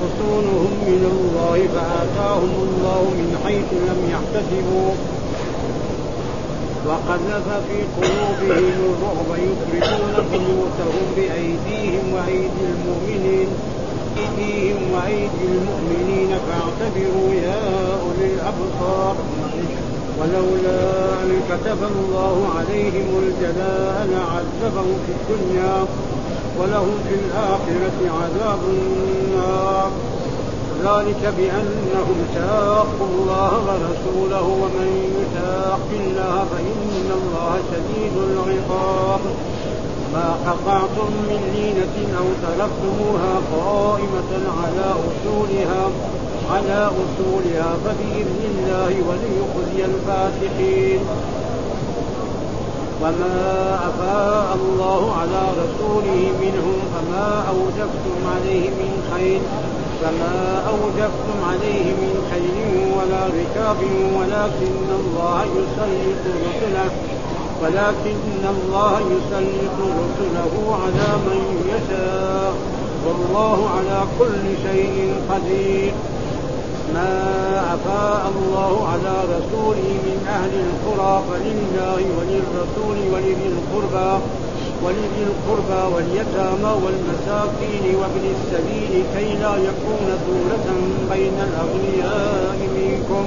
حصونهم من الله فآتاهم الله من حيث لم يحتسبوا. وقذف في قلوبهم الرعب يخرجون بيوتهم بأيديهم وأيدي المؤمنين أيديهم وأيدي المؤمنين. فاعتبروا يا أولي الأبصار. ولولا أن كتب الله عليهم الجلاء لعذبهم في الدنيا. ولهم في الآخرة عذاب النار. ذلك بأنهم شاقوا الله ورسوله ومن يشاق الله فإن الله شديد العقاب. ما قطعتم من لينة أو تركتموها قائمة على أصولها على أصولها فبإذن الله وليخزي الفاسقين. وما أفاء الله على رسوله منهم فما أوجفتم عليه من خير فما أوجفتم عليه من خير ولا ركاب ولكن الله يسلط رسله ولكن الله يسلط رسله على من يشاء والله على كل شيء قدير ما أفاء الله على رسوله من أهل القرى فلله وللرسول ولذي القربى ولذي القربى واليتامى والمساكين وابن السبيل كي لا يكون دولة بين الأغنياء منكم.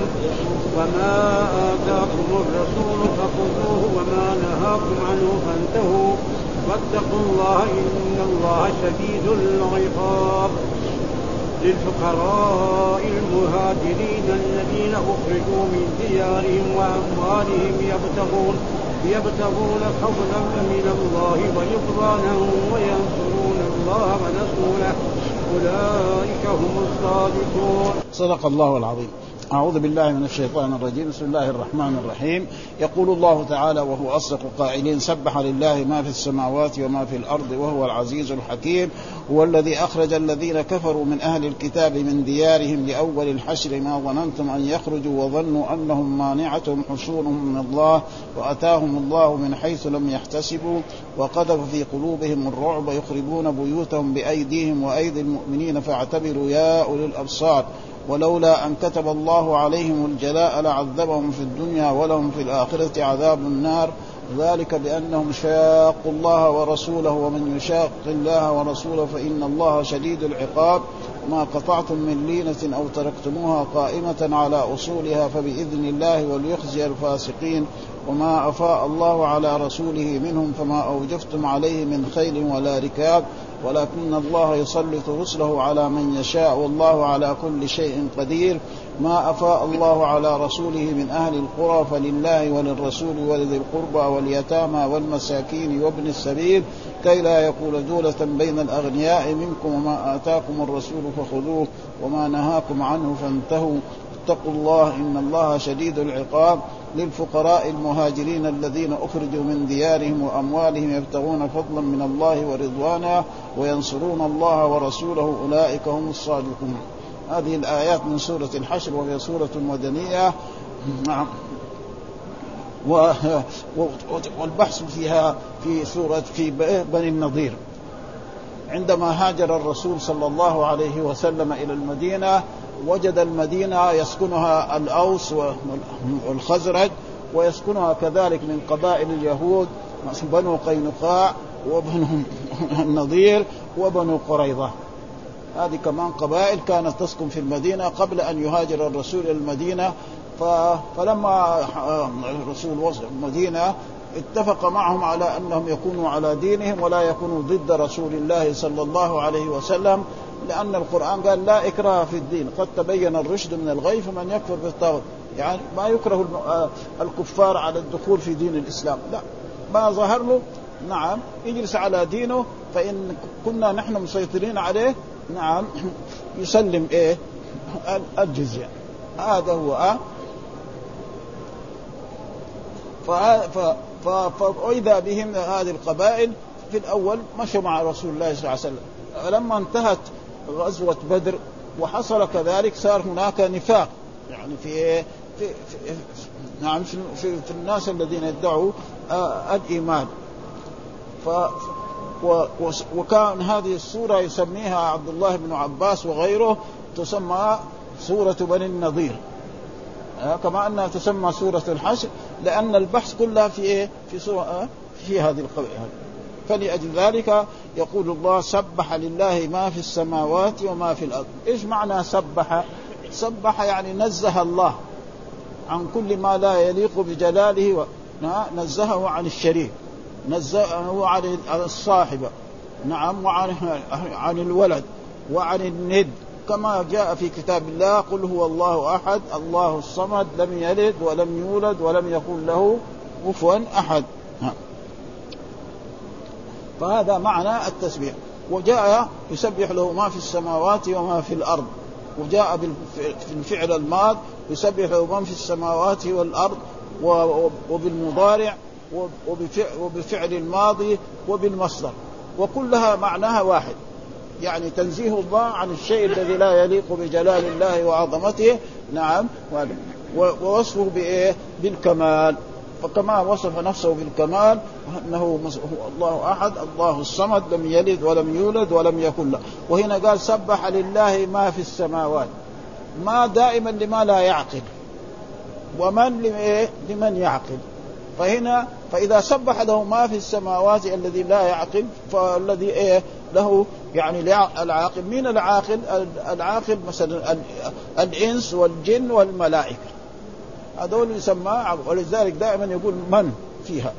وما آتاكم الرسول فخذوه وما نهاكم عنه فانتهوا. واتقوا الله إن الله شديد العقاب. للفقراء المهاجرين الذين أخرجوا من ديارهم وأموالهم يبتغون يبتغون فضلا من الله ورضوانا وينصرون الله ورسوله. أولئك هم الصادقون. صدق الله العظيم. أعوذ بالله من الشيطان الرجيم. بسم الله الرحمن الرحيم. يقول الله تعالى وهو أصدق القائلين سبح لله ما في السماوات وما في الأرض وهو العزيز الحكيم. هو الذي أخرج الذين كفروا من أهل الكتاب من ديارهم لأول الحشر. ما ظننتم أن يخرجوا وظنوا أنهم مانعتهم حصونهم من الله وأتاهم الله من حيث لم يحتسبوا. وقذف في قلوبهم الرعب يخربون بيوتهم بأيديهم وأيدي المؤمنين. فاعتبروا يا أولي الأبصار. ولولا أن كتب الله عليهم الجلاء لعذبهم في الدنيا ولهم في الآخرة عذاب النار. ذلك بأنهم شاقوا الله ورسوله ومن يشاق الله ورسوله فإن الله شديد العقاب. ما قطعتم من لينة أو تركتموها قائمة على أصولها فبإذن الله وليخزي الفاسقين. وما أفاء الله على رسوله منهم فما أوجفتم عليه من خيل ولا ركاب. ولكن الله يسلط رسله على من يشاء والله على كل شيء قدير. ما أفاء الله على رسوله من أهل القرى فلله وللرسول ولذي القربى واليتامى والمساكين وابن السبيل. كي لا يكون دولة بين الأغنياء منكم وما آتاكم الرسول فخذوه وما نهاكم عنه فانتهوا. اتقوا الله إن الله شديد العقاب. للفقراء المهاجرين الذين أخرجوا من ديارهم وأموالهم يبتغون فضلا من الله ورضوانا وينصرون الله ورسوله. أولئك هم الصادقون. هذه الآيات من سورة الحشر وهي سورة مدنية. نعم. والبحث فيها في سورة في بني النضير. عندما هاجر الرسول صلى الله عليه وسلم إلى المدينة وجد المدينة يسكنها الأوس والخزرج ويسكنها كذلك من قبائل اليهود بنو قينقاع وبنو النضير وبنو قريظة. هذه كمان قبائل كانت تسكن في المدينة قبل أن يهاجر الرسول إلى المدينة. فلما الرسول وصل المدينة اتفق معهم على أنهم يكونوا على دينهم ولا يكونوا ضد رسول الله صلى الله عليه وسلم. لأن القرآن قال لا إكراه في الدين. قد تبين الرشد من الغي فمن يكفر بالطاغوت يعني ما يكره آه، الكفار على الدخول في دين الإسلام. لا. ما ظهر له نعم يجلس على دينه فإن كنا نحن مسيطرين عليه نعم يسلم إيه؟ الجزية. هذا هو أه. فإذا بهم هذه القبائل في الأول مشوا مع رسول الله صلى الله عليه وسلم. فلما انتهت غزوة بدر وحصل كذلك صار هناك نفاق. يعني في في, في نعم في, في, في الناس الذين يدعوا آه الإيمان. ف وكان هذه السورة يسميها عبد الله بن عباس وغيره تسمى سورة بني النضير. آه كما انها تسمى سورة الحشر لأن البحث كلها في إيه؟ في سورة آه في هذه القبيله فلأجل ذلك يقول الله سبح لله ما في السماوات وما في الأرض. إيش معنى سبح؟ سبح يعني نزه الله عن كل ما لا يليق بجلاله و... نزهه عن الشريك نزهه عن الصاحبة نعم وعن عن الولد وعن الند. كما جاء في كتاب الله قل هو الله أحد الله الصمد لم يلد ولم يولد ولم يكن له كفوا أحد. فهذا معنى التسبيح. وجاء يسبح له ما في السماوات وما في الأرض. وجاء في الفعل الماض يسبح له من في السماوات والأرض وبالمضارع وبفعل الماضي وبالمصدر. وكلها معناها واحد. يعني تنزيه الله عن الشيء الذي لا يليق بجلال الله وعظمته. نعم. ووصفه بإيه؟ بالكمال. فكما وصف نفسه بالكمال أنه هو الله أحد الله الصمد لم يلد ولم يولد ولم يكن له. وهنا قال سبح لله ما في السماوات. ما دائما لما لا يعقل. ومن لمن يعقل. فهنا فإذا سبح له ما في السماوات الذي لا يعقل فالذي إيه؟ له يعني العاقل مين العاقل؟ العاقل مثلا الإنس والجن والملائكة. هذول يسمى ولذلك دائما يقول من فيها؟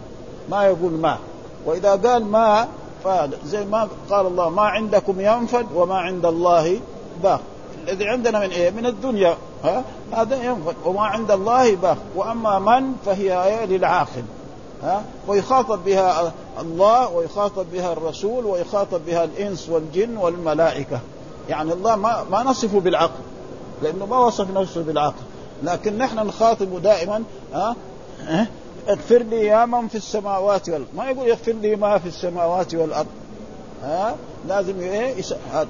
ما يقول ما. وإذا قال ما فزي ما قال الله ما عندكم ينفد وما عند الله باق. الذي عندنا من إيه؟ من الدنيا. ها؟ هذا ينفد. وما عند الله باق. وأما من فهي إيه للعاقل. ها؟ ويخاطب بها الله ويخاطب بها الرسول ويخاطب بها الإنس والجن والملائكة. يعني الله ما ما نصفه بالعقل. لأنه ما وصف نفسه بالعقل. لكن نحن نخاطبه دائما ها؟ اغفر لي يا من في السماوات والأرض. ما يقول اغفر لي ما في السماوات والأرض. ها؟ لازم إيه؟ هذا.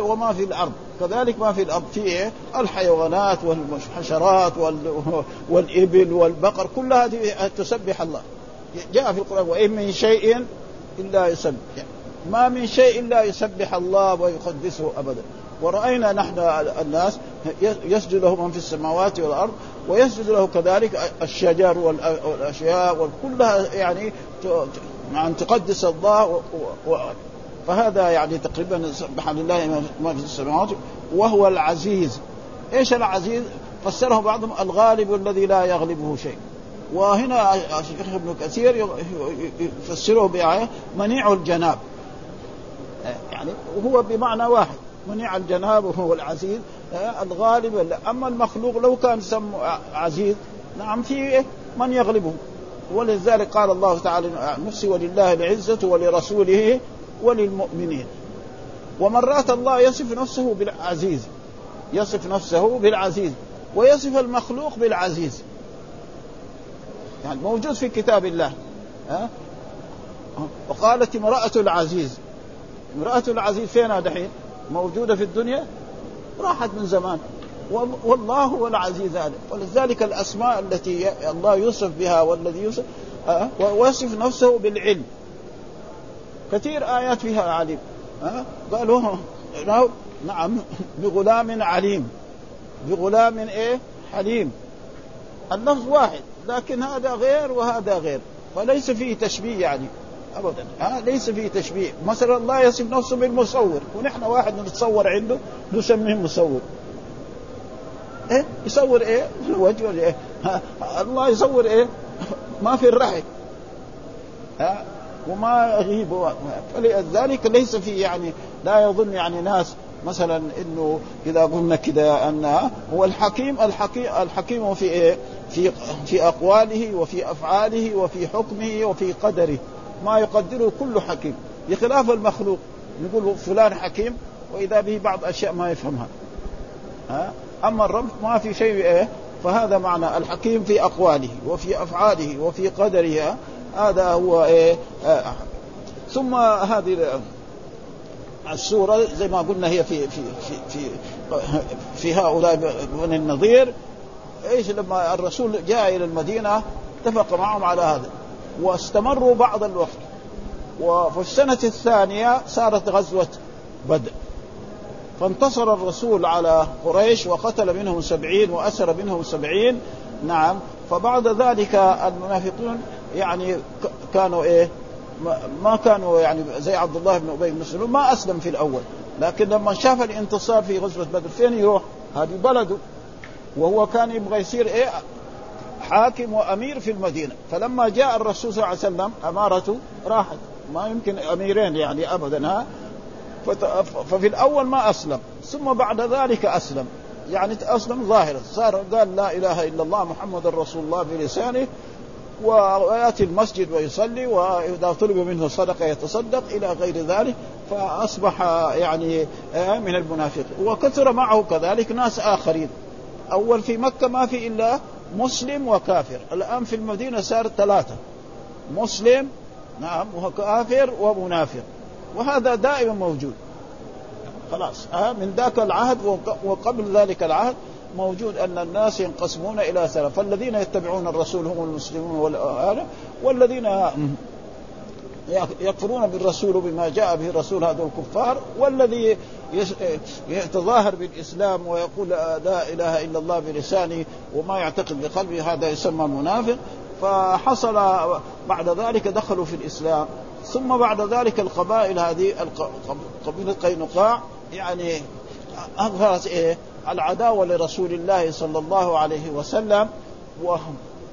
وما في الأرض. كذلك ما في الأرض. في إيه؟ الحيوانات والحشرات والإبل والبقر. كلها هذه تسبح الله. جاء في القرآن وإن من شيء إلا يسبح. ما من شيء إلا يسبح الله ويقدسه ابدا. ورأينا نحن الناس يسجد له من في السماوات والأرض ويسجد له كذلك الشجر والأشياء وكلها يعني أن تقدس الله فهذا يعني تقريبا سبح لله ما في السماوات وهو العزيز. إيش العزيز؟ فسره بعضهم الغالب الذي لا يغلبه شيء. وهنا الشيخ ابن كثير يفسره بآية منيع الجناب. يعني وهو بمعنى واحد. منيع الجناب وهو العزيز آه، الغالب. أما المخلوق لو كان سم عزيز نعم في من يغلبه. ولذلك قال الله تعالى نفسي ولله العزة ولرسوله وللمؤمنين. ومرات الله يصف نفسه بالعزيز يصف نفسه بالعزيز ويصف المخلوق بالعزيز. يعني موجود في كتاب الله ها وقالت امرأة العزيز امرأة العزيز فينها دحين؟ موجودة في الدنيا راحت من زمان. والله هو العزيز هذا. ولذلك الأسماء التي الله يوصف بها والذي يوصف أه؟ ويصف نفسه بالعلم. كثير آيات فيها عليم؟ قالوا نعم بغلام عليم. بغلام إيه؟ حليم. اللفظ واحد لكن هذا غير وهذا غير. فليس فيه تشبيه يعني. ابدا. ها ليس فيه تشبيه. مثلا الله يصف نفسه بالمصور. ونحن واحد نتصور عنده نسميه مصور. إيه؟ يصور إيه؟ الوجه ولا إيه؟ الله يصور إيه؟ ما في الرحم. ها وما يغيب. فلذلك ليس في يعني لا يظن يعني ناس مثلا إنه إذا قلنا كده أن هو الحكيم الحكيم الحكيم في إيه؟ في في أقواله وفي أفعاله وفي حكمه وفي قدره. ما يقدره كل حكيم بخلاف المخلوق. نقول فلان حكيم وإذا به بعض أشياء ما يفهمها. ها؟ أما الرب ما في شيء إيه؟ فهذا معنى الحكيم في أقواله وفي أفعاله وفي قدره هذا هو إيه؟ آه. ثم هذه السورة زي ما قلنا هي في في في في, في هؤلاء بني النضير. إيش لما الرسول جاء إلى المدينة اتفق معهم على هذا. واستمروا بعض الوقت. وفي السنة الثانية صارت غزوة بدر. فانتصر الرسول على قريش وقتل منهم سبعين وأسر منهم سبعين. نعم. فبعد ذلك المنافقون يعني كانوا إيه؟ ما كانوا يعني زي عبد الله بن أبي بن سلول ما أسلم في الأول. لكن لما شاف الانتصار في غزوة بدر فين يروح؟ هذه بلده. وهو كان يبغى يصير إيه؟ حاكم وأمير في المدينة. فلما جاء الرسول صلى الله عليه وسلم أمارته راحت. ما يمكن أميرين يعني ابدا ها؟ ففي الأول ما أسلم ثم بعد ذلك أسلم. يعني أسلم ظاهرا. صار قال لا إله إلا الله محمد رسول الله بلسانه ويأتي المسجد ويصلي وإذا طلب منه صدقة يتصدق إلى غير ذلك فأصبح يعني من المنافقين. وكثر معه كذلك ناس آخرين. أول في مكة ما في إلا مسلم وكافر. الآن في المدينة صار ثلاثة. مسلم نعم وكافر ومنافق. وهذا دائما موجود. خلاص ها من ذاك العهد وقبل ذلك العهد موجود أن الناس ينقسمون إلى ثلاث فالذين يتبعون الرسول هم المسلمون والذين يكفرون بالرسول بما جاء به الرسول هذا الكفار والذي يتظاهر بالإسلام ويقول لا إله إلا الله بلسانه وما يعتقد بقلبه هذا يسمى منافق. فحصل بعد ذلك دخلوا في الإسلام. ثم بعد ذلك القبائل هذه قبيلة قينقاع يعني أظهرت إيه؟ العداوة لرسول الله صلى الله عليه وسلم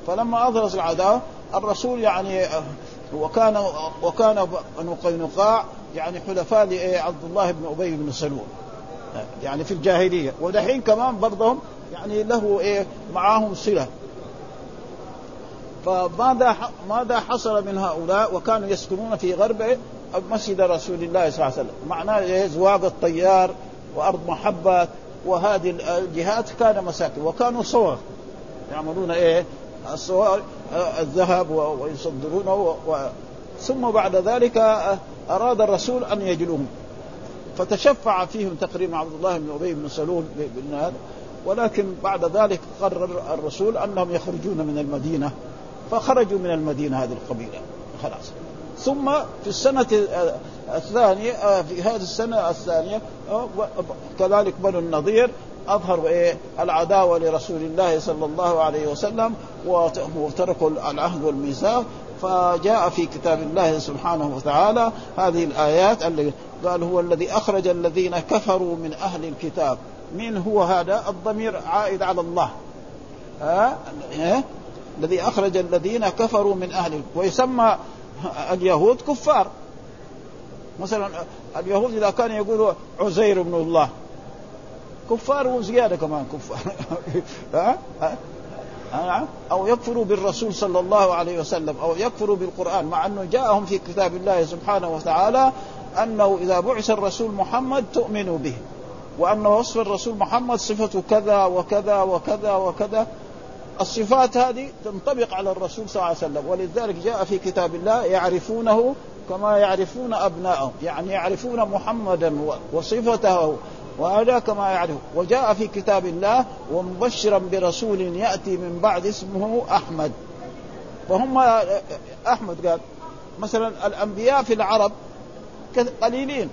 فلما أظهرت العداوة الرسول يعني وكان وكان بنو قينقاع يعني حلفاء لعبد الله بن أبي بن سلول. يعني في الجاهلية. ودحين كمان برضهم يعني له إيه معاهم صلة. فماذا ماذا حصل من هؤلاء؟ وكانوا يسكنون في غرب مسجد رسول الله صلى الله عليه وسلم. معناه إيه؟ زواج الطيار وأرض محبة. وهذه الجهات كان مساكن. وكانوا صور. يعملون إيه؟ الصور الذهب ويصدرونه و... ثم بعد ذلك أراد الرسول أن يجلوهم. فتشفع فيهم تقريبا عبد الله بن أبي بن سلول هذا. ولكن بعد ذلك قرر الرسول أنهم يخرجون من المدينة. فخرجوا من المدينة هذه القبيلة. خلاص. ثم في السنة الثانية في هذه السنة الثانية كذلك بنو النضير أظهروا إيه؟ العداوة لرسول الله صلى الله عليه وسلم وتركوا العهد والميثاق. فجاء في كتاب الله سبحانه وتعالى هذه الآيات اللي قال هو الذي أخرج الذين كفروا من أهل الكتاب. من هو هذا؟ الضمير عائد على الله. ها؟ أه؟ الذي أخرج الذين كفروا من أهل ويسمى اليهود كفار. مثلا اليهود إذا كانوا يقولوا عزير بن الله كفار وزيادة كمان كفار. ها؟ أو يكفروا بالرسول صلى الله عليه وسلم أو يكفروا بالقرآن مع أنه جاءهم في كتاب الله سبحانه وتعالى أنه إذا بعث الرسول محمد تؤمنوا به وأن وصف الرسول محمد صفته كذا وكذا وكذا وكذا. الصفات هذه تنطبق على الرسول صلى الله عليه وسلم ولذلك جاء في كتاب الله يعرفونه كما يعرفون أبنائهم يعني يعرفون محمدا وصفته وهذا كما يعرف. وجاء في كتاب الله ومبشرا برسول يأتي من بعد اسمه أحمد. فهم أحمد قال مثلا الأنبياء في العرب قليلين.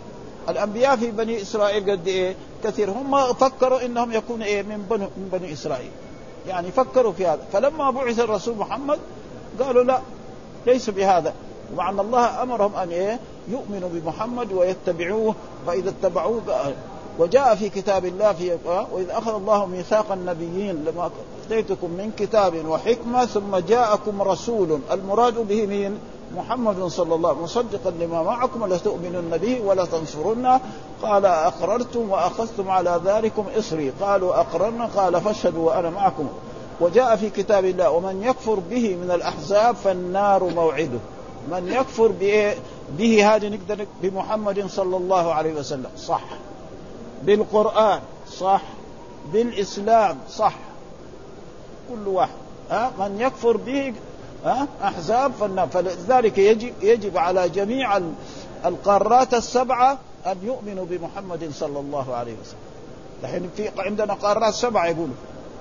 الأنبياء في بني إسرائيل قد إيه؟ كثير. هم فكروا إنهم يكونوا إيه؟ من بني, من بني إسرائيل. يعني فكروا في هذا. فلما بعث الرسول محمد قالوا لا ليس بهذا. مع ان الله أمرهم أن إيه؟ يؤمنوا بمحمد ويتبعوه. فإذا اتبعوه وجاء في كتاب الله في وإذ أخذ الله ميثاق النبيين لما أتيتكم من كتاب وحكمة ثم جاءكم رسول. المراد به مين؟ محمد صلى الله عليه وسلم مصدقا لما معكم لتؤمنن به ولا تنصرنه قال أقررتم وأخذتم على ذلكم إصري. قالوا أقررنا. قال فاشهدوا وأنا معكم. وجاء في كتاب الله ومن يكفر به من الأحزاب فالنار موعده. من يكفر به هذه نقدر بمحمد صلى الله عليه وسلم. صح. بالقرآن صح. بالإسلام صح. كل واحد ها؟ من يكفر به ها؟ فالنار فلذلك يجب يجب على جميع القارات السبعة أن يؤمنوا بمحمد صلى الله عليه وسلم. الحين في عندنا قارات سبعة يقولوا.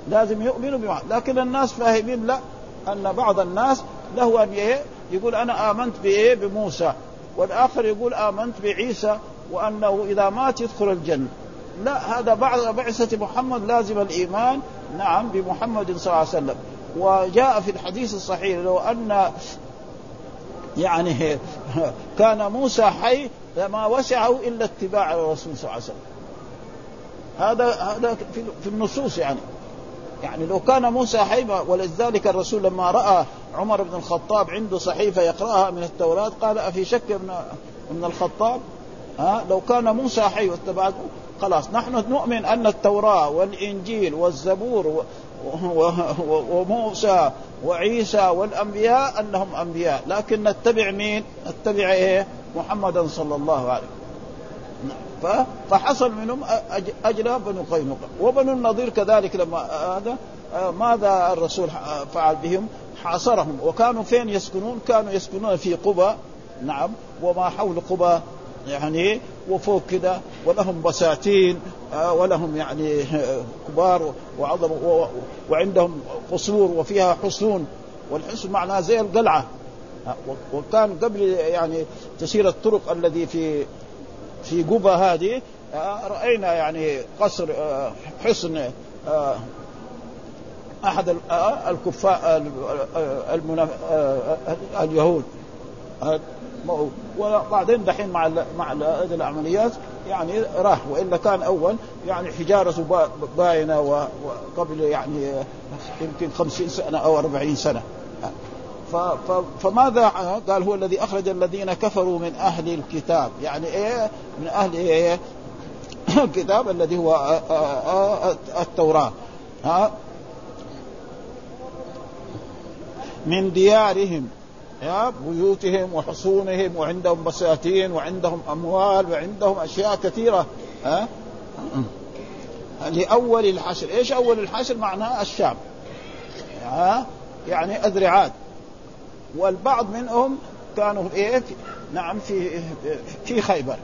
لازم يؤمنوا بمحمد. لكن الناس فاهمين لا. أن بعض الناس له أن يقول أنا آمنت بإيه؟ بموسى. والآخر يقول آمنت بعيسى وأنه إذا مات يدخل الجنة. لا هذا بعد بعثة محمد لازم الإيمان. نعم بمحمد صلى الله عليه وسلم. وجاء في الحديث الصحيح لو أن يعني كان موسى حي لما وسعه إلا اتباع الرسول صلى الله عليه وسلم. هذا هذا في النصوص يعني. يعني لو كان موسى حي ولذلك الرسول لما رأى عمر بن الخطاب عنده صحيفة يقرأها من التوراة قال أفي شك ابن ابن الخطاب؟ ها لو كان موسى حي واتبعته خلاص نحن نؤمن أن التوراة والإنجيل والزبور وموسى وعيسى والأنبياء أنهم أنبياء لكن نتبع مين؟ نتبع إيه؟ محمدا صلى الله عليه وسلم فحصل منهم اجرى بنو قينقاع وبنو النضير كذلك لما هذا ماذا الرسول فعل بهم؟ حاصرهم وكانوا فين يسكنون؟ كانوا يسكنون في قبى نعم وما حول قبى يعني وفوق كده ولهم بساتين آه، ولهم يعني كبار وعظم وعندهم قصور وفيها حصون. والحصن معناه زي القلعة. آه، وكان قبل يعني تسير الطرق الذي في في قبى هذه آه، رأينا يعني قصر حصن أحد الكفار اليهود. وبعدين دحين مع مع هذه العمليات يعني راح وإلا كان أول يعني حجارته باينة وقبل يعني يمكن خمسين سنة أو أربعين سنة. فماذا قال؟ هو الذي أخرج الذين كفروا من أهل الكتاب. يعني إيه؟ من أهل إيه؟ الكتاب الذي هو التوراة. ها؟ من ديارهم. بيوتهم وحصونهم وعندهم بساتين وعندهم أموال وعندهم أشياء كثيرة ها؟ لأول الحشر، إيش أول الحشر؟ معناه الشام ها؟ يعني أذرعات. والبعض منهم كانوا إيه نعم في في خيبر.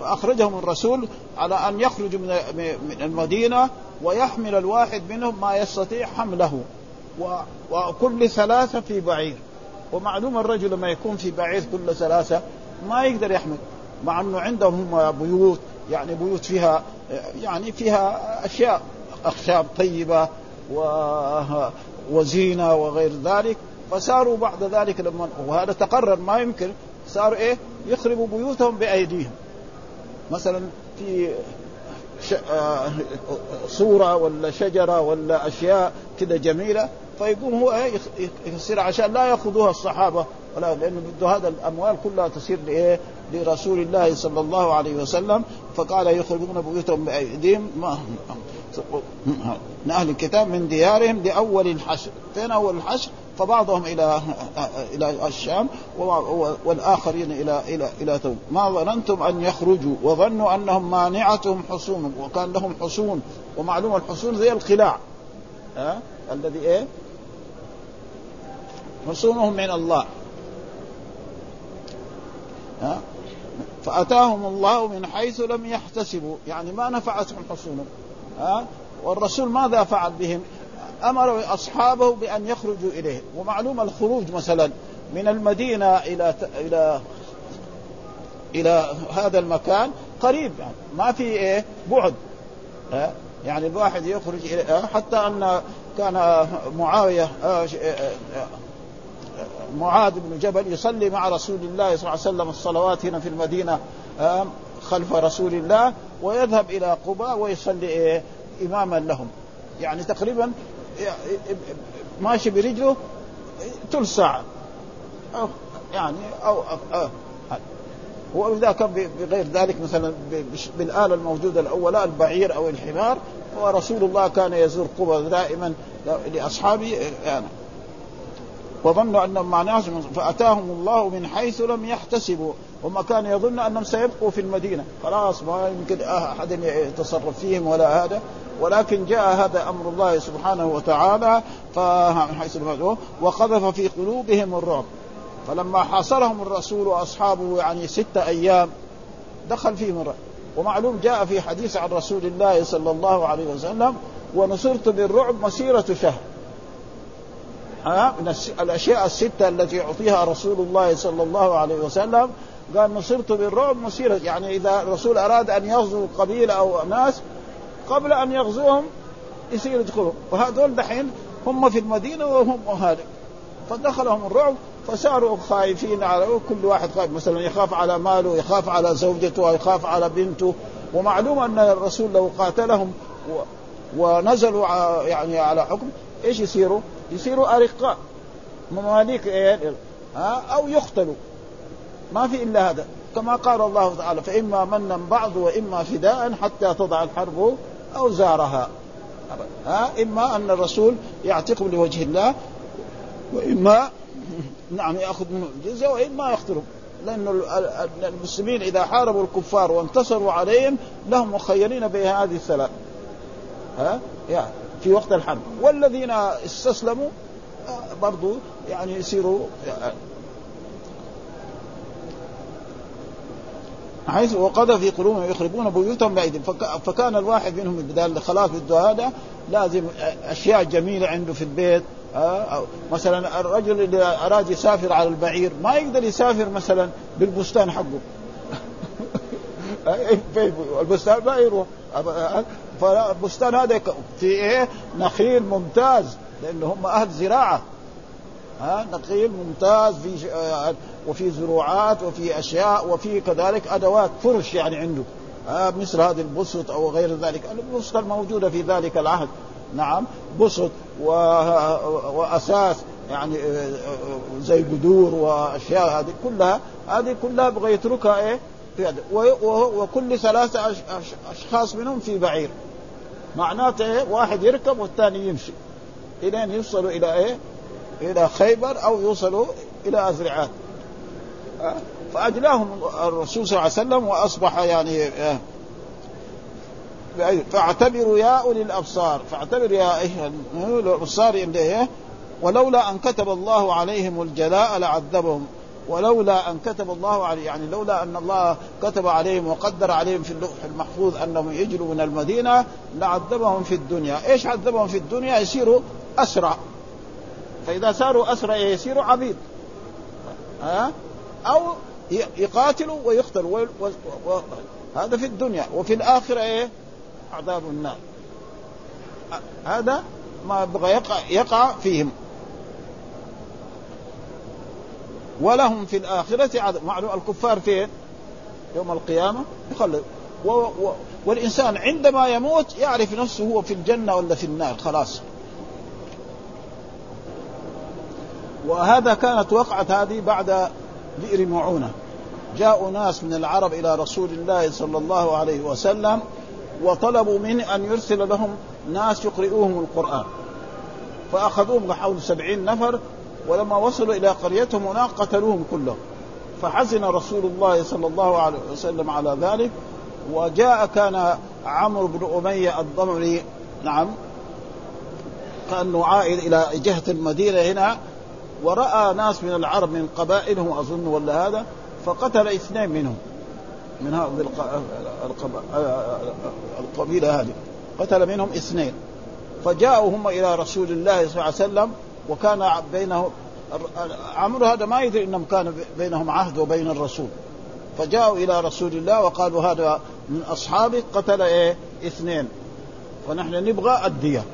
فأخرجهم الرسول على أن يخرجوا من المدينة ويحمل الواحد منهم ما يستطيع حمله. وكل ثلاثة في بعير. ومعلوم الرجل لما يكون في بعير كل ثلاثة ما يقدر يحمل مع إنه عندهم بيوت يعني بيوت فيها يعني فيها أشياء أخشاب طيبة و وزينة وغير ذلك. فصاروا بعد ذلك لما وهذا تقرر ما يمكن صاروا إيه؟ يخربوا بيوتهم بأيديهم. مثلا في صورة ولا شجرة ولا أشياء كده جميلة فيقوم هو إيه يصير عشان لا يأخذوها الصحابة. ولا لأنه بده هذا الأموال كلها تصير لإيه؟ لرسول الله صلى الله عليه وسلم. فقال يخرجون بيوتهم بأيديهم ما من أهل الكتاب من ديارهم لأول الحشر، فين أول الحشر؟ فبعضهم إلى إلى الشام والآخرين إلى إلى إلى ثوب ما ظننتم أن يخرجوا وظنوا أنهم مانعتهم حصونهم وكان لهم حصون. ومعلوم الحصون زي القلاع. ها؟ الذي إيه؟ حصونهم من الله. ها؟ فأتاهم الله من حيث لم يحتسبوا يعني ما نفعتهم حصونهم ها؟ والرسول ماذا فعل بهم؟ أمر أصحابه بأن يخرجوا إليه. ومعلوم الخروج مثلا من المدينة إلى إلى إلى هذا المكان قريب يعني ما في إيه؟ بعد. ها؟ يعني الواحد يخرج إلى حتى أن كان معاوية آه، معاذ بن جبل يصلي مع رسول الله صلى الله عليه وسلم الصلوات هنا في المدينة خلف رسول الله ويذهب إلى قباء ويصلي إيه إماما لهم. يعني تقريبا ماشي برجله ثلث ساعة. أو يعني أو, أو وإذا كان بغير ذلك مثلا بالآلة الموجودة الأولى البعير أو الحمار ورسول الله كان يزور قبى دائما لأصحابه يعني. وظنوا أنهم مع ناس فأتاهم الله من حيث لم يحتسبوا. وما كان يظن أنهم سيبقوا في المدينة. خلاص ما يمكن أحد يتصرف فيهم ولا هذا. ولكن جاء هذا أمر الله سبحانه وتعالى من حيث وقذف في قلوبهم الرعب. فلما حاصرهم الرسول وأصحابه يعني ستة أيام دخل فيهم الرعب. ومعلوم جاء في حديث عن رسول الله صلى الله عليه وسلم ونصرت بالرعب مسيرة شهر. ها من الأشياء الستة التي يعطيها رسول الله صلى الله عليه وسلم. قال نصرت بالرعب مسيرة. يعني إذا الرسول أراد أن يغزو قبيله أو ناس قبل أن يغزوهم يصير يدخلوا وهذول دحين هم في المدينة وهم هذا فدخلهم الرعب فصاروا خايفين على كل واحد خايف. مثلا يخاف على ماله يخاف على زوجته يخاف على بنته. ومعلوم أن الرسول لو قاتلهم ونزلوا يعني على حكم إيش يصيروا؟ يصيروا أرقاء مماليك إيه؟ ها؟ أو يقتلوا ما في إلا هذا. كما قال الله تعالى فإما منا بعض وإما فداء حتى تضع الحرب أوزارها. ها؟ إما أن الرسول يعتقم لوجه الله وإما نعم يأخذ منه الجزية وإما يقتلهم لأن المسلمين إذا حاربوا الكفار وانتصروا عليهم لهم مخيرين بهذه الثلاث. ها؟ يعني في وقت الحرب. والذين استسلموا برضو يعني يصيروا حيث وقضى في قلوبهم يخربون بيوتهم بأيديهم فكان الواحد منهم بدال خلاص بده هذا لازم أشياء جميلة عنده في البيت مثلا الرجل اللي أراد يسافر على البعير ما يقدر يسافر مثلا بالبستان حقه. البستان ما يروح. فالبستان هذا في إيه؟ نخيل ممتاز لأنه هم أهل زراعة. ها؟ نخيل ممتاز في آه، وفي زروعات وفي أشياء وفي كذلك أدوات فرش يعني عنده. ها؟ مثل هذه البسط أو غير ذلك. البسط الموجودة في ذلك العهد. نعم بسط و... وأساس يعني آه، آه، زي قدور وأشياء هذه كلها. هذه كلها يبغى يتركها إيه؟ وكل ثلاثة أشخاص منهم في بعير. معناته إيه؟ واحد يركب والثاني يمشي. إلى يوصلوا إلى إيه؟ إلى خيبر أو يوصلوا إلى أزرعات. فأجلاهم الرسول صلى الله عليه وسلم وأصبح يعني آه، فاعتبروا يا أولي الأبصار. فاعتبروا يا إيه الأبصار إيه؟ ولولا أن كتب الله عليهم الجلاء لعذبهم. ولولا أن كتب الله عليه يعني لولا أن الله كتب عليهم وقدر عليهم في اللوح المحفوظ أنهم يجروا من المدينة لعذبهم في الدنيا، إيش عذبهم في الدنيا؟ يصيروا أسرى. فإذا صاروا أسرى يصيروا عبيد. ها؟ أو يقاتلوا ويقتلوا. هذا في الدنيا. وفي الآخرة إيه؟ عذاب النار. هذا ما يبغى يقع يقع فيهم. ولهم في الآخرة عذاب. معلوم الكفار فين؟ يوم القيامة يخلد. و... و... والإنسان عندما يموت يعرف نفسه هو في الجنة ولا في النار خلاص. وهذا كانت وقعة هذه بعد بئر معونة. جاءوا ناس من العرب إلى رسول الله صلى الله عليه وسلم وطلبوا منه أن يرسل لهم ناس يقرئوهم القرآن. فأخذوهم حول سبعين نفر ولما وصلوا إلى قريتهم هناك قتلوهم كلهم. فحزن رسول الله صلى الله عليه وسلم على ذلك وجاء كان عمرو بن أمية الضمري نعم كأنه عائد إلى جهة المدينة هنا ورأى ناس من العرب من قبائلهم أظن ولا هذا فقتل اثنين منهم من هذه القبيلة هذه. قتل منهم اثنين. فجاءوا هم إلى رسول الله صلى الله عليه وسلم وكان بينه عمرو هذا ما يدري إنهم كان بينهم عهد وبين الرسول. فجاءوا إلى رسول الله وقالوا هذا من اصحابك قتل إيه؟ اثنين. فنحن نبغى الدية.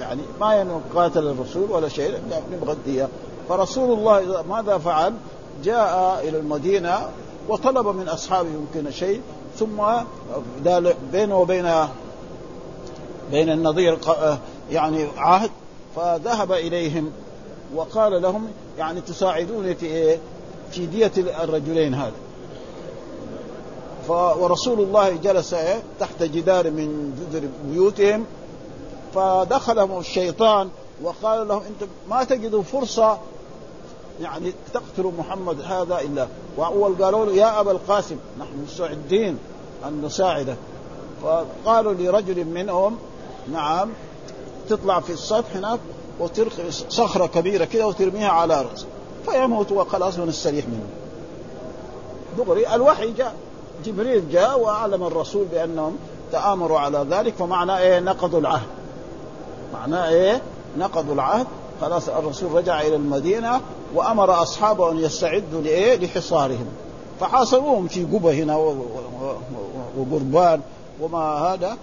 يعني ما قاتل الرسول ولا شيء نبغى الدية. فرسول الله ماذا فعل؟ جاء إلى المدينة وطلب من أصحابه يمكن شيء ثم بينه وبين بين النظير يعني عهد فذهب إليهم وقال لهم يعني تساعدوني في إيه؟ في دية الرجلين هذا. ف ورسول الله جلس تحت جدار من جدر بيوتهم. فدخلهم الشيطان وقال لهم أنتم ما تجدوا فرصة يعني تقتلوا محمد هذا إلا. وأول قالوا له يا أبا القاسم نحن مستعدين أن نساعدك فقالوا لرجل منهم نعم تطلع في السطح هناك وترقي صخرة كبيرة كده وترميها على راسه فيموت وخلاص ونستريح منه. دغري الوحي جاء. جبريل جاء وأعلم الرسول بأنهم تآمروا على ذلك فمعنى إيه؟ نقضوا العهد. معناه إيه؟ نقضوا العهد. خلاص الرسول رجع إلى المدينة وأمر أصحابه أن يستعدوا لإيه؟ لحصارهم. فحاصروهم في قبة هنا وقربان وما هذا.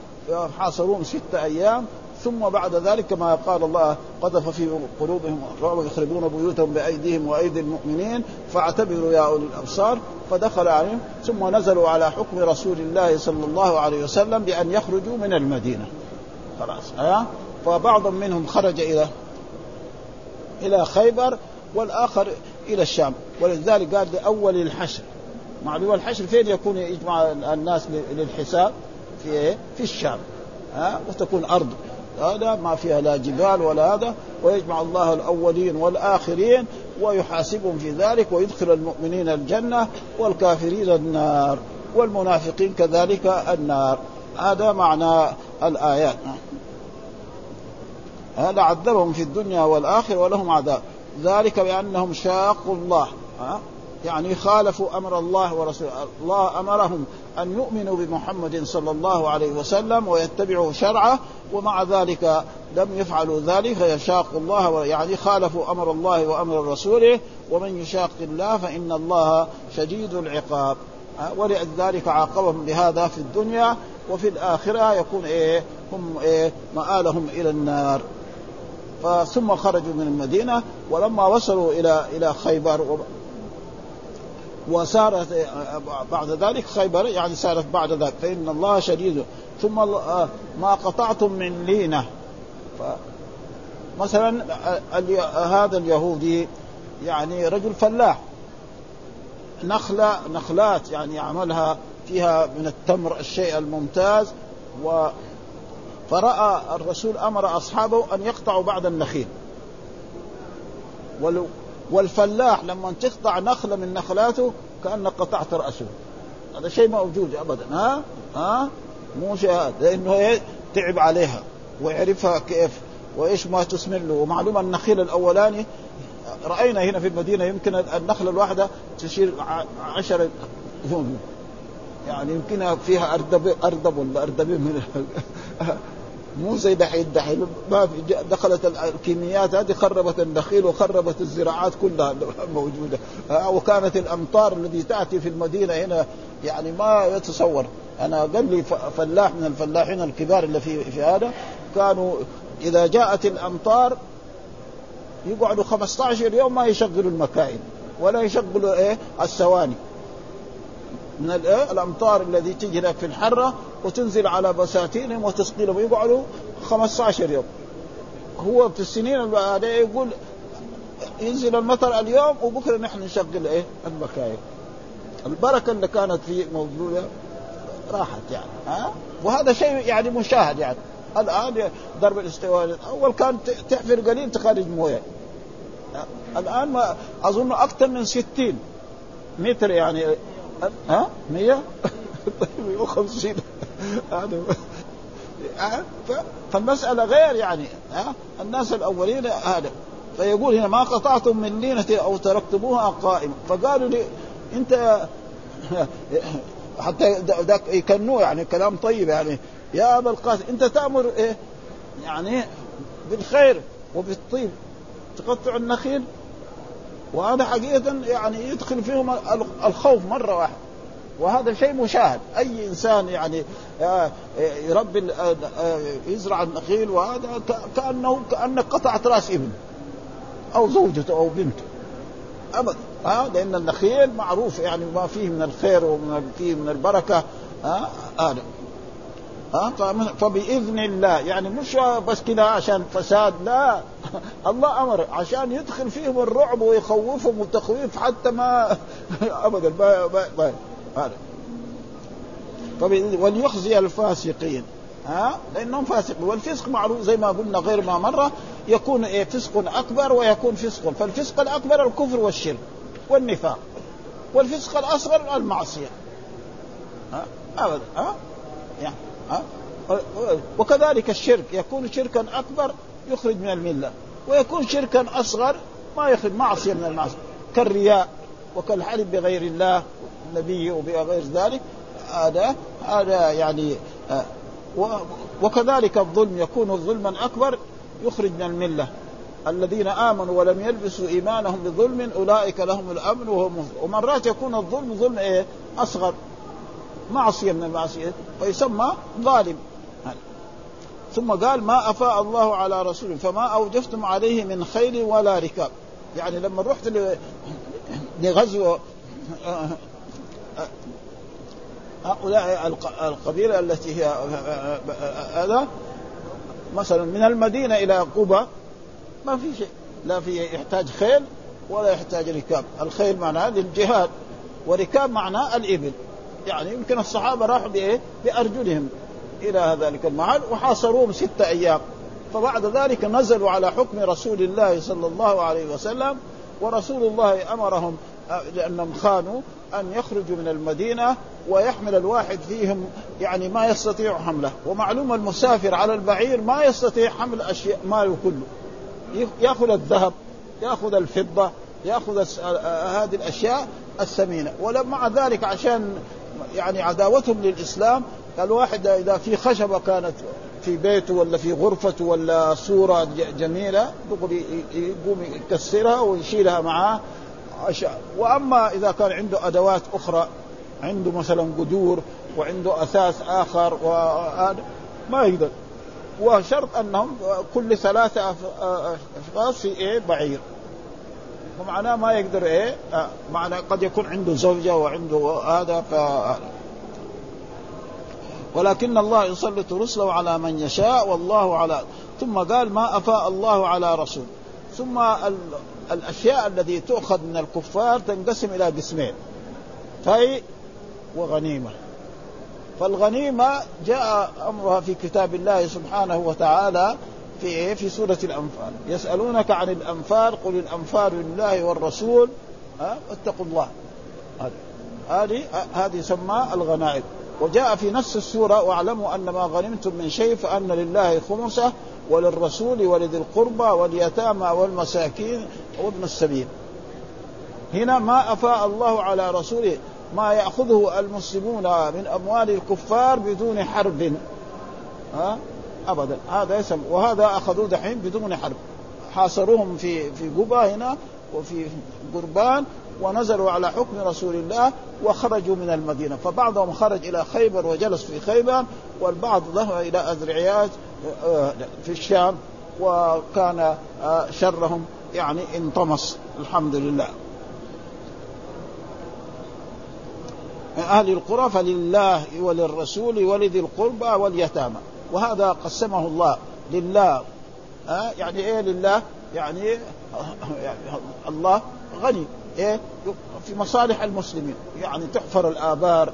حاصروهم ستة أيام ثم بعد ذلك كما قال الله قذف في قلوبهم الرعب يخربون بيوتهم بأيديهم وأيدي المؤمنين فاعتبروا يا أولي الأبصار فدخل عليهم ثم نزلوا على حكم رسول الله صلى الله عليه وسلم بأن يخرجوا من المدينة. خلاص ها فبعض منهم خرج إلى إلى خيبر والآخر إلى الشام. ولذلك قال لأول الحشر. معلومة الحشر فين يكون يجمع الناس للحساب؟ في إيه؟ في الشام. ها وتكون أرض. هذا ما فيها لا جبال ولا هذا ويجمع الله الأولين والآخرين ويحاسبهم في ذلك ويدخل المؤمنين الجنة والكافرين النار والمنافقين كذلك النار. هذا معنى الآيات. هذا عذبهم في الدنيا والآخرة ولهم عذاب؟ ذلك بأنهم شاقوا الله. يعني خالفوا أمر الله ورسوله. الله أمرهم أن يؤمنوا بمحمد صلى الله عليه وسلم ويتبعوا شرعه ومع ذلك لم يفعلوا ذلك فيشاقوا الله يعني خالفوا أمر الله وأمر رسوله. ومن يشاق الله فإن الله شديد العقاب. ولذلك عاقبهم بهذا في الدنيا وفي الآخرة يكون إيه؟ هم إيه؟ مآلهم إلى النار. ثم خرجوا من المدينة ولما وصلوا إلى إلى خيبر وصارت بعد ذلك خيبر يعني صارت بعد ذلك فإن الله شديد. ثم ما قطعتم من لينة. مثلا هذا اليهودي يعني رجل فلاح. نخلة نخلات يعني يعملها فيها من التمر الشيء الممتاز و فرأى الرسول أمر أصحابه أن يقطعوا بعض النخيل. والفلاح لما تقطع نخلة من نخلاته كأنك قطعت رأسه. هذا شيء موجود ابدا ها؟ ها؟ مو شيء لأنه تعب عليها ويعرفها كيف وإيش ما تسمن له. ومعلومه النخيل الأولاني رأينا هنا في المدينة يمكن النخلة الواحدة تشيل عشرة يعني يمكنها فيها اردب أردب ولا اردبين من مو زي دحين. دحين ما في دخلت الكيميائيات هذه خربت النخيل وخربت الزراعات كلها موجودة. وكانت الأمطار التي تأتي في المدينة هنا يعني ما يتصور. أنا قال لي فلاح من الفلاحين الكبار اللي في في هذا كانوا إذا جاءت الأمطار يقعدوا 15 يوم ما يشغلوا المكاين ولا يشغلوا إيه؟ السواني من الايه الأمطار الذي تجي في الحرة وتنزل على بساتينهم وتسقي لهم يقعدوا 15 يوم. هو في السنين هذه يقول ينزل المطر اليوم وبكرة نحن نشغل إيه؟ المكاين. البركة اللي كانت في موجودة راحت يعني ها؟ وهذا شيء يعني مشاهد يعني. الآن ضرب الاستواء اول كان تحفر قليل تخرج موية. الآن ما أظن أكثر من 60 متر يعني ها؟ 100 150 هذا. فالمسألة غير يعني ها؟ الناس الأولين هذا. فيقول هنا ما قطعتم من لينة أو تركتموها قائمة. فقالوا لي أنت حتى ذاك يكنوه يعني كلام طيب يعني. يا أبا القاسم أنت تأمر إيه؟ يعني بالخير وبالطيب. تقطع النخيل؟ وهذا حقيقة يعني يدخل فيهم الخوف مرة واحدة وهذا شيء مشاهد. أي إنسان يعني آه، يربي آه، آه، يزرع النخيل وهذا كأنه كانك قطعت رأس ابن أو زوجته أو بنته. ابدا ها؟ لأن النخيل معروف يعني ما فيه من الخير وما فيه من البركة. ها؟ هذا. ها؟ فبإذن الله. يعني مش بس كذا عشان فساد لا. الله أمر عشان يدخل فيهم الرعب ويخوفهم وتخويف حتى ما ابدا. هذا. وليخزي الفاسقين. ها؟ لأنهم فاسقون. والفسق معروف زي ما قلنا غير ما مره يكون إيه فسق أكبر ويكون فسق. فالفسق الأكبر الكفر والشرك والنفاق. والفسق الأصغر المعصية. ها؟ أبدا. ها؟ يعني ها؟ وكذلك الشرك. يكون شركا أكبر يخرج من الملة. ويكون شركا أصغر ما يخرج معصية من المعصية. كالرياء وكالحلف بغير الله. النبي وبغير ذلك هذا هذا يعني آه، وكذلك الظلم يكون ظلما أكبر يخرج من الملة. الذين آمنوا ولم يلبسوا إيمانهم بظلم أولئك لهم الأمن وهم ومرات يكون الظلم ظلم إيه؟ أصغر. معصية من المعصية ويسمى ظالم. ثم قال ما أفاء الله على رسوله فما أوجفتم عليه من خيل ولا ركاب. يعني لما رحت لغزو هؤلاء القبيلة التي هي هذا مثلا من المدينة إلى قبى ما في شيء. لا في يحتاج خيل ولا يحتاج ركاب. الخيل معناه للجهاد وركاب معناه الإبل. يعني يمكن الصحابة راحوا بإيه؟ بأرجلهم إلى ذلك المحل وحاصروهم ستة أيام. فبعد ذلك نزلوا على حكم رسول الله صلى الله عليه وسلم ورسول الله أمرهم لأنهم خانوا أن يخرجوا من المدينة ويحمل الواحد فيهم يعني ما يستطيع حمله. ومعلوم المسافر على البعير ما يستطيع حمل أشياء ماله كله. يأخذ الذهب يأخذ الفضة يأخذ هذه الأشياء الثمينة. ومع ذلك عشان يعني عداوتهم للإسلام الواحد إذا في خشبة كانت في بيته ولا في غرفته ولا صورة جميلة يقوم يكسرها ويشيلها معاه. وأما إذا كان عنده أدوات أخرى عنده مثلا قدور وعنده أساس آخر وهذا ما يقدر. وشرط أنهم كل ثلاثة أشخاص في إيه؟ بعير. ومعناه ما يقدر إيه؟ آه معناه قد يكون عنده زوجة وعنده هذا ف ولكن الله يسلط رسله على من يشاء والله على ثم قال ما أفاء الله على رسول. ثم الأشياء التي تؤخذ من الكفار تنقسم إلى قسمين في وغنيمة. فالغنيمة جاء أمرها في كتاب الله سبحانه وتعالى في إيه؟ في سورة الأنفال. يسألونك عن الأنفال قل الأنفال لله والرسول ها؟ اتقوا الله. هذه هذه يسمى الغنائم. وجاء في نفس السورة واعلموا أن ما غنمتم من شيء فأن لله خمسة وللرسول ولذي القربى واليتامى والمساكين وابن السبيل. هنا ما أفاء الله على رسوله ما يأخذه المسلمون من أموال الكفار بدون حرب. ها؟ ابدا. هذا يسمى وهذا أخذوه دحين بدون حرب. حاصروهم في في قبى هنا وفي قربان ونزلوا على حكم رسول الله وخرجوا من المدينة. فبعضهم خرج إلى خيبر وجلس في خيبر والبعض ذهب إلى أذرعيات في الشام وكان آه، شرهم يعني انطمس الحمد لله أهل القرى فلله وللرسول ولذي القربى واليتامى. وهذا قسمه الله لله. آه يعني إيه لله؟ يعني, يعني الله غني. إيه؟ في مصالح المسلمين. يعني تحفر الآبار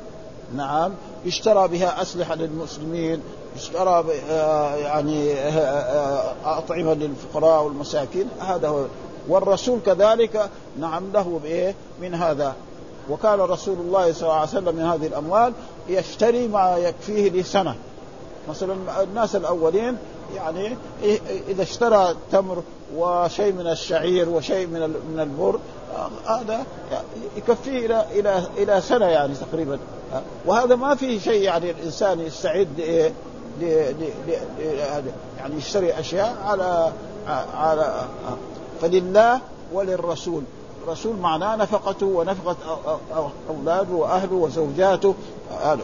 نعم. يشترى بها أسلحة للمسلمين يشترى آه، يعني آه، آه، أطعمة للفقراء والمساكين. هذا هو. والرسول كذلك نعم له بإيه؟ من هذا. وكان رسول الله صلى الله عليه وسلم من هذه الأموال يشتري ما يكفيه لسنة. مثلا الناس الأولين يعني إذا اشترى تمر وشيء من الشعير وشيء من من البر هذا يكفيه إلى إلى إلى سنة يعني تقريبا. وهذا ما فيه شيء يعني الإنسان يستعد إيه يعني يشتري أشياء على على فلله وللرسول. الرسول معناه نفقته ونفقة أولاده وأهله وزوجاته هذا.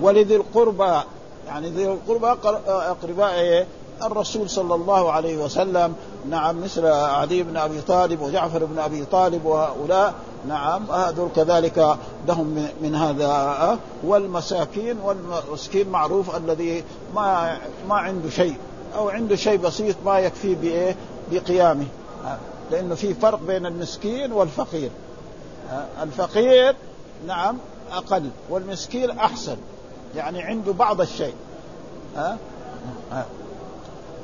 ولذي القربى يعني ذي القربى أقرباء إيه؟ الرسول صلى الله عليه وسلم. نعم مثل علي بن أبي طالب وجعفر بن أبي طالب وهؤلاء نعم هذول كذلك لهم من هذا والمساكين والمسكين معروف الذي ما ما عنده شيء أو عنده شيء بسيط ما يكفيه بإيه؟ بقيامه لأنه في فرق بين المسكين والفقير الفقير نعم أقل والمسكين أحسن يعني عنده بعض الشيء ها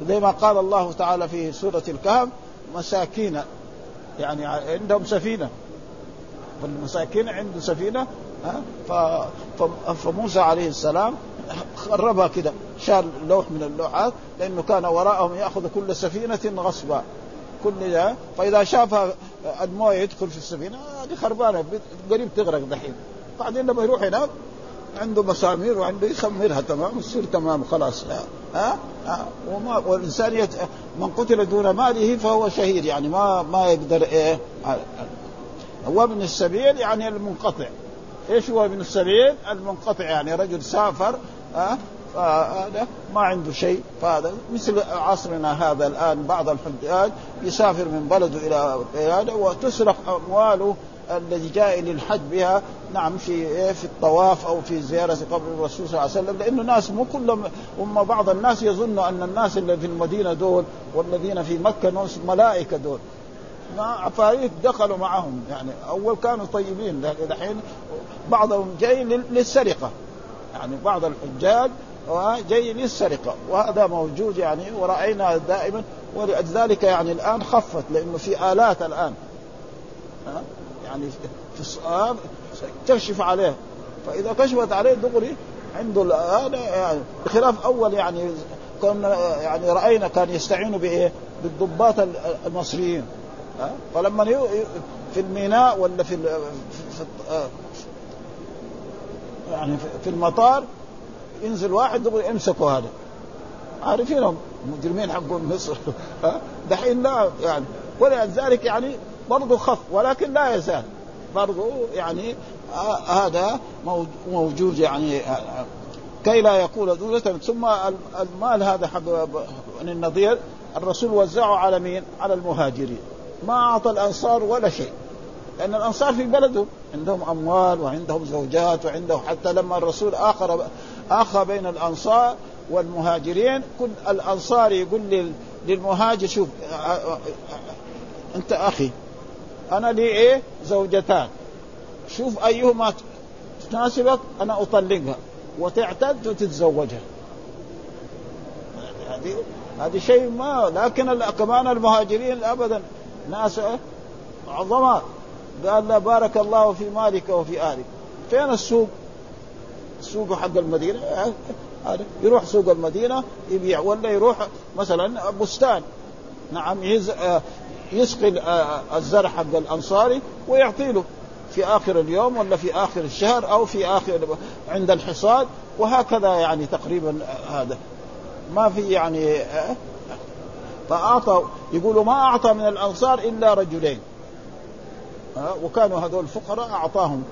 زي ما قال الله تعالى في سورة الكهف مساكين يعني عندهم سفينة. فالمساكين عنده سفينة فموسى عليه السلام خربها كده شال لوح من اللوحات لأنه كان وراءهم يأخذ كل سفينة غصبا. كل ده فإذا شافها الموية يدخل في السفينة هذه خربانة قريب تغرق دحين. بعدين لما يروح هناك عنده مسامير وعنده يخمرها تمام يصير تمام خلاص. ها؟ ها؟ وما والإنسان يت... من قتل دون ماله فهو شهيد يعني ما ما يقدر إيه؟ هو ابن السبيل يعني المنقطع. إيش هو ابن السبيل؟ المنقطع يعني رجل سافر ها؟ فهذا ما عنده شيء. فهذا مثل عصرنا هذا الآن بعض الحجاج يسافر من بلده إلى بلده وتسرق أمواله الذي جاء للحج بها نعم في في الطواف أو في زيارة قبر الرسول صلى الله عليه وسلم لأنه ناس مو كلهم هم بعض الناس يظنوا أن الناس اللي في المدينة دول والذين في مكة ناس ملائكة دول. ما عفاريت دخلوا معهم يعني أول كانوا طيبين لكن دحين بعضهم جاي للسرقة. يعني بعض الحجاج جاي للسرقة. وهذا موجود يعني ورأينا دائما ولذلك يعني الآن خفت لأنه في آلات الآن. يعني تكشف عليه. فإذا كشفت عليه دغري عنده هذا يعني بخلاف أول يعني كنا يعني رأينا كان يستعينوا بإيه؟ بالضباط المصريين. فلما في الميناء ولا في يعني في المطار ينزل واحد دغري امسكوا هذا. عارفينهم مجرمين حقون مصر. دحين لا يعني. ولذلك يعني برضه خف ولكن لا يزال. برضه يعني آه هذا موجود يعني آه كي لا يكون دولة ثم المال هذا حق النظير الرسول وزعه على مين؟ على المهاجرين. ما أعطى الأنصار ولا شيء. لأن الأنصار في بلدهم عندهم أموال وعندهم زوجات وعندهم حتى لما الرسول اخر اخى بين الأنصار والمهاجرين كل الأنصار يقول للمهاجر شوف أنت أخي. أنا لي إيه؟ زوجتان. شوف أيهما تناسبك أنا أطلقها. وتعتد وتتزوجها. هذه هذه شيء ما لكن كمان المهاجرين ابدا ناس عظماء. قال لا بارك الله في مالك وفي اهلك فين السوق؟ السوق حق المدينة. يروح سوق المدينة يبيع ولا يروح مثلا بستان. نعم يسقي الزرع حق الأنصاري ويعطي له في آخر اليوم ولا في آخر الشهر أو في آخر عند الحصاد وهكذا يعني تقريبا هذا. ما في يعني فأعطى يقولوا ما أعطى من الأنصار إلا رجلين. وكانوا هذول الفقراء أعطاهم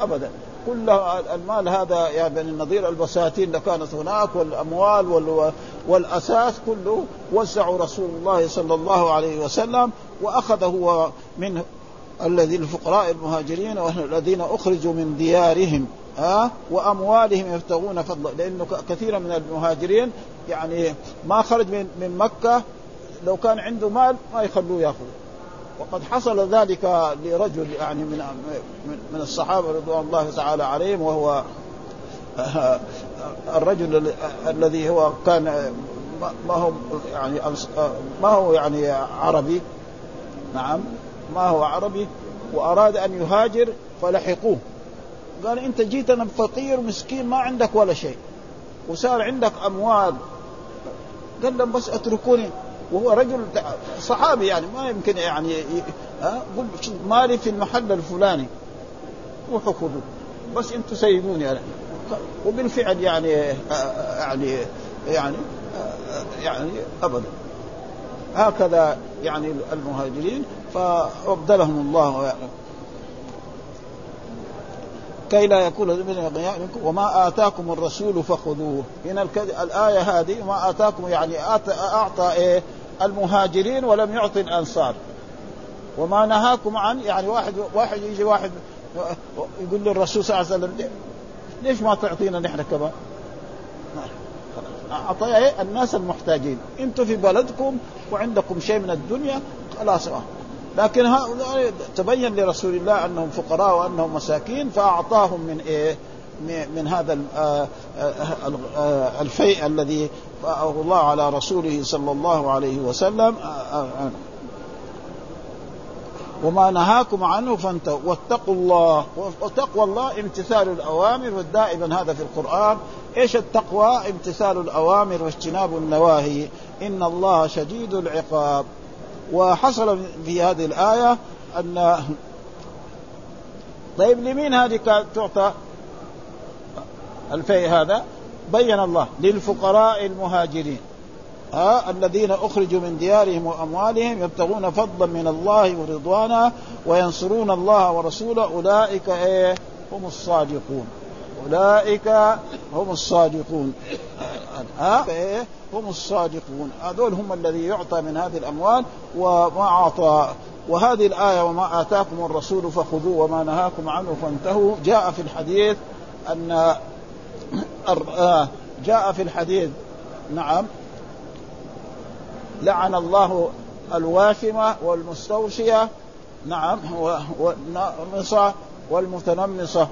ابدا. كل المال هذا يا بني النضير البساتين اللي كانت هناك والأموال والأساس كله وزعوا رسول الله صلى الله عليه وسلم واخذ هو من الذين الفقراء المهاجرين والذين أخرجوا من ديارهم ها؟ وأموالهم يبتغون فضلا لأنه كثيرا من المهاجرين يعني ما خرج من من مكة لو كان عنده مال ما يخلوه ياخذ وقد حصل ذلك لرجل يعني من من الصحابة رضوان الله تعالى عليهم وهو الرجل الذي هو كان ما هو يعني ما هو يعني عربي. نعم. ما هو عربي وأراد أن يهاجر فلحقوه. قال انت جيت أنا فقير مسكين ما عندك ولا شيء. وصار عندك أموال. قال لهم بس اتركوني. وهو رجل صحابي يعني ما يمكن يعني ها قل مالي في المحل الفلاني. روحوا خذوا بس أنتم سيبوني أنا. وبالفعل يعني يعني يعني يعني أبدا. هكذا يعني المهاجرين فأبدلهم الله يعني كي لا يكون وما آتاكم الرسول فخذوه. هنا الآية هذه ما آتاكم يعني أعطى إيه؟ المهاجرين ولم يعطي الأنصار. وما نهاكم عن يعني واحد واحد يجي واحد يقول للرسول صلى الله عليه وسلم ليش ما تعطينا نحن كمان؟ أعطي إيه؟ الناس المحتاجين أنتم في بلدكم وعندكم شيء من الدنيا خلاص لكن هؤلاء تبين لرسول الله أنهم فقراء وأنهم مساكين فأعطاهم من إيه؟ من هذا الفيء الذي الله على رسوله صلى الله عليه وسلم وما نهاكم عنه فانتهوا. واتقوا الله. وتقوى الله امتثال الأوامر والدائما هذا في القرآن. إيش التقوى؟ امتثال الأوامر واجتناب النواهي. إن الله شديد العقاب. وحصل في هذه الآية ان طيب لمين هذه كانت تعطى الفيء هذا؟ بين الله. للفقراء المهاجرين. ها الذين أخرجوا من ديارهم وأموالهم يبتغون فضلا من الله ورضوانا وينصرون الله ورسوله. أولئك إيه؟ هم الصادقون. أولئك هم الصادقون. ها إيه؟ هم الصادقون. هذول هم الذي يعطى من هذه الأموال وما أعطى. وهذه الآية وما آتاكم الرسول فخذوه وما نهاكم عنه فانتهوا. جاء في الحديث أن جاء في الحديث نعم لعن الله الواشمة والمستوشية نعم والنمصة والمتنمصة.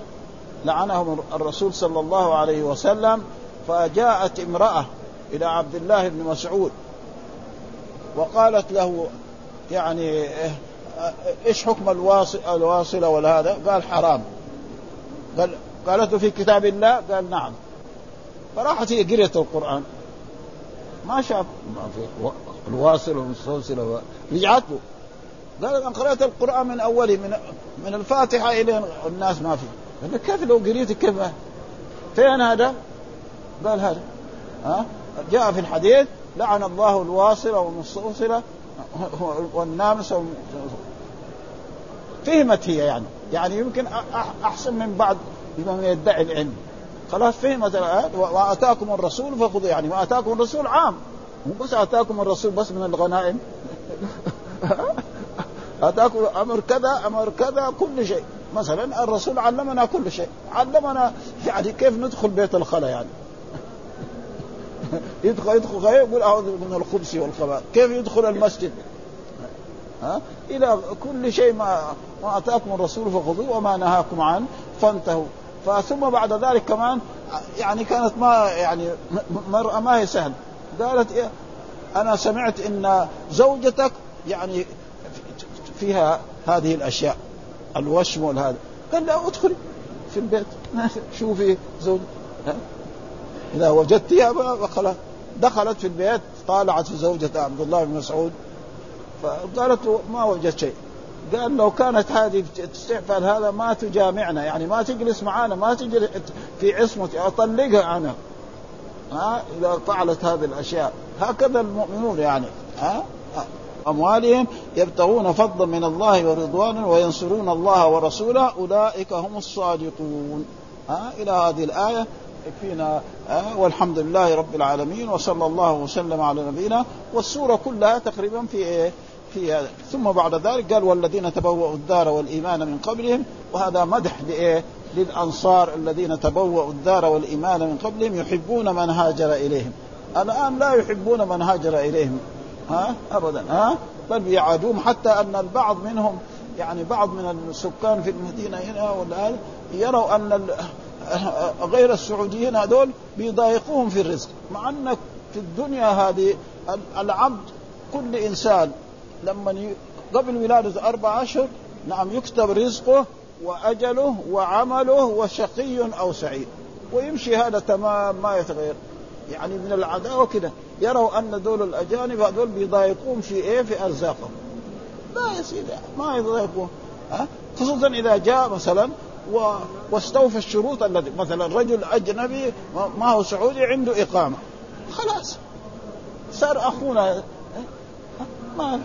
لعنهم الرسول صلى الله عليه وسلم فجاءت امرأة إلى عبد الله بن مسعود وقالت له يعني إيش حكم الواصلة والهذا؟ قال حرام. قال قالت في كتاب الله؟ قال نعم. فراحت هي قريت القرآن. ما شاف. ما في. الواصل والمستوصل رجعت له قال أنا قرأت القرآن من اوله من من الفاتحة إلى الناس ما في. قال كيف لو قريت كيف؟ فين هذا؟ قال هذا. ها؟ جاء في الحديث لعن الله الواصله والمستوصله والنامسه فهمت هي يعني. يعني يمكن أحسن من بعض من يدعي العلم. خلاص فهمت وآتاكم الرسول فخذوا يعني. وآتاكم الرسول عام. بس آتاكم الرسول بس من الغنائم. آتاكم أمر كذا أمر كذا كل شيء. مثلا الرسول علمنا كل شيء. علمنا يعني كيف ندخل بيت الخلا يعني. يدخل يدخل غير يقول أعوذ من الخبث والخبائث. كيف يدخل المسجد؟ ها؟ إلى كل شيء ما ما آتاكم الرسول فخذوه وما نهاكم عنه فانتهوا. فثم بعد ذلك كمان يعني كانت ما يعني مرأة ما هي سهل. قالت إيه؟ أنا سمعت إن زوجتك يعني فيها هذه الأشياء الوشم والهذا. قال لا ادخلي في البيت شوفي زوج إذا وجدتها خلاص دخلت في البيت طالعت في زوجة عبد الله بن مسعود فقالت ما وجدت شيء. قال لو كانت هذه تستعفل هذا ما تجامعنا يعني ما تجلس معنا ما تجلس في عصمتي أطلقها أنا. ها إذا فعلت هذه الأشياء. هكذا المؤمنون يعني ها أموالهم يبتغون فضلا من الله ورضوانا وينصرون الله ورسوله أولئك هم الصادقون. ها إلى هذه الآية يكفينا والحمد لله رب العالمين وصلى الله وسلم على نبينا. والسورة كلها تقريبا في إيه؟ في هذا. ثم بعد ذلك قال والذين تبوأوا الدار والإيمان من قبلهم وهذا مدح لإيه؟ للأنصار الذين تبوأوا الدار والإيمان من قبلهم يحبون من هاجر إليهم. الآن لا يحبون من هاجر إليهم. ها؟ أبدا. ها؟ بل بيعادوهم حتى أن البعض منهم يعني بعض من السكان في المدينة هنا ولا يروا أن غير السعوديين هذول بيضايقوهم في الرزق. مع أن في الدنيا هذه العبد كل إنسان لما قبل ولادة أربع أشهر نعم يكتب رزقه وأجله وعمله وشقي أو سعيد. ويمشي هذا تمام ما يتغير. يعني من العداوة كده. يروا أن دول الأجانب هذول بيضايقون في إيه؟ في أرزاقهم. لا يا سيدي ما يضايقون ها؟ خصوصا إذا جاء مثلا و... واستوفى الشروط التي مثلا رجل أجنبي ما هو سعودي عنده إقامة. خلاص. صار أخونا ما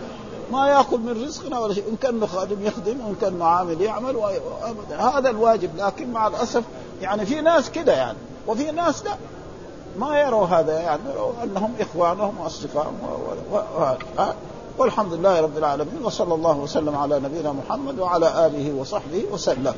ما ياكل من رزقنا ولا شيء. إن كان خادم يخدم وان كان عامل يعمل هذا الواجب. لكن مع الأسف يعني في ناس كده يعني. وفي ناس لا. ما يروا هذا يعني. أنهم إخوانهم وأصدقائهم والحمد لله رب العالمين. وصلى الله وسلم على نبينا محمد وعلى آله وصحبه وسلم.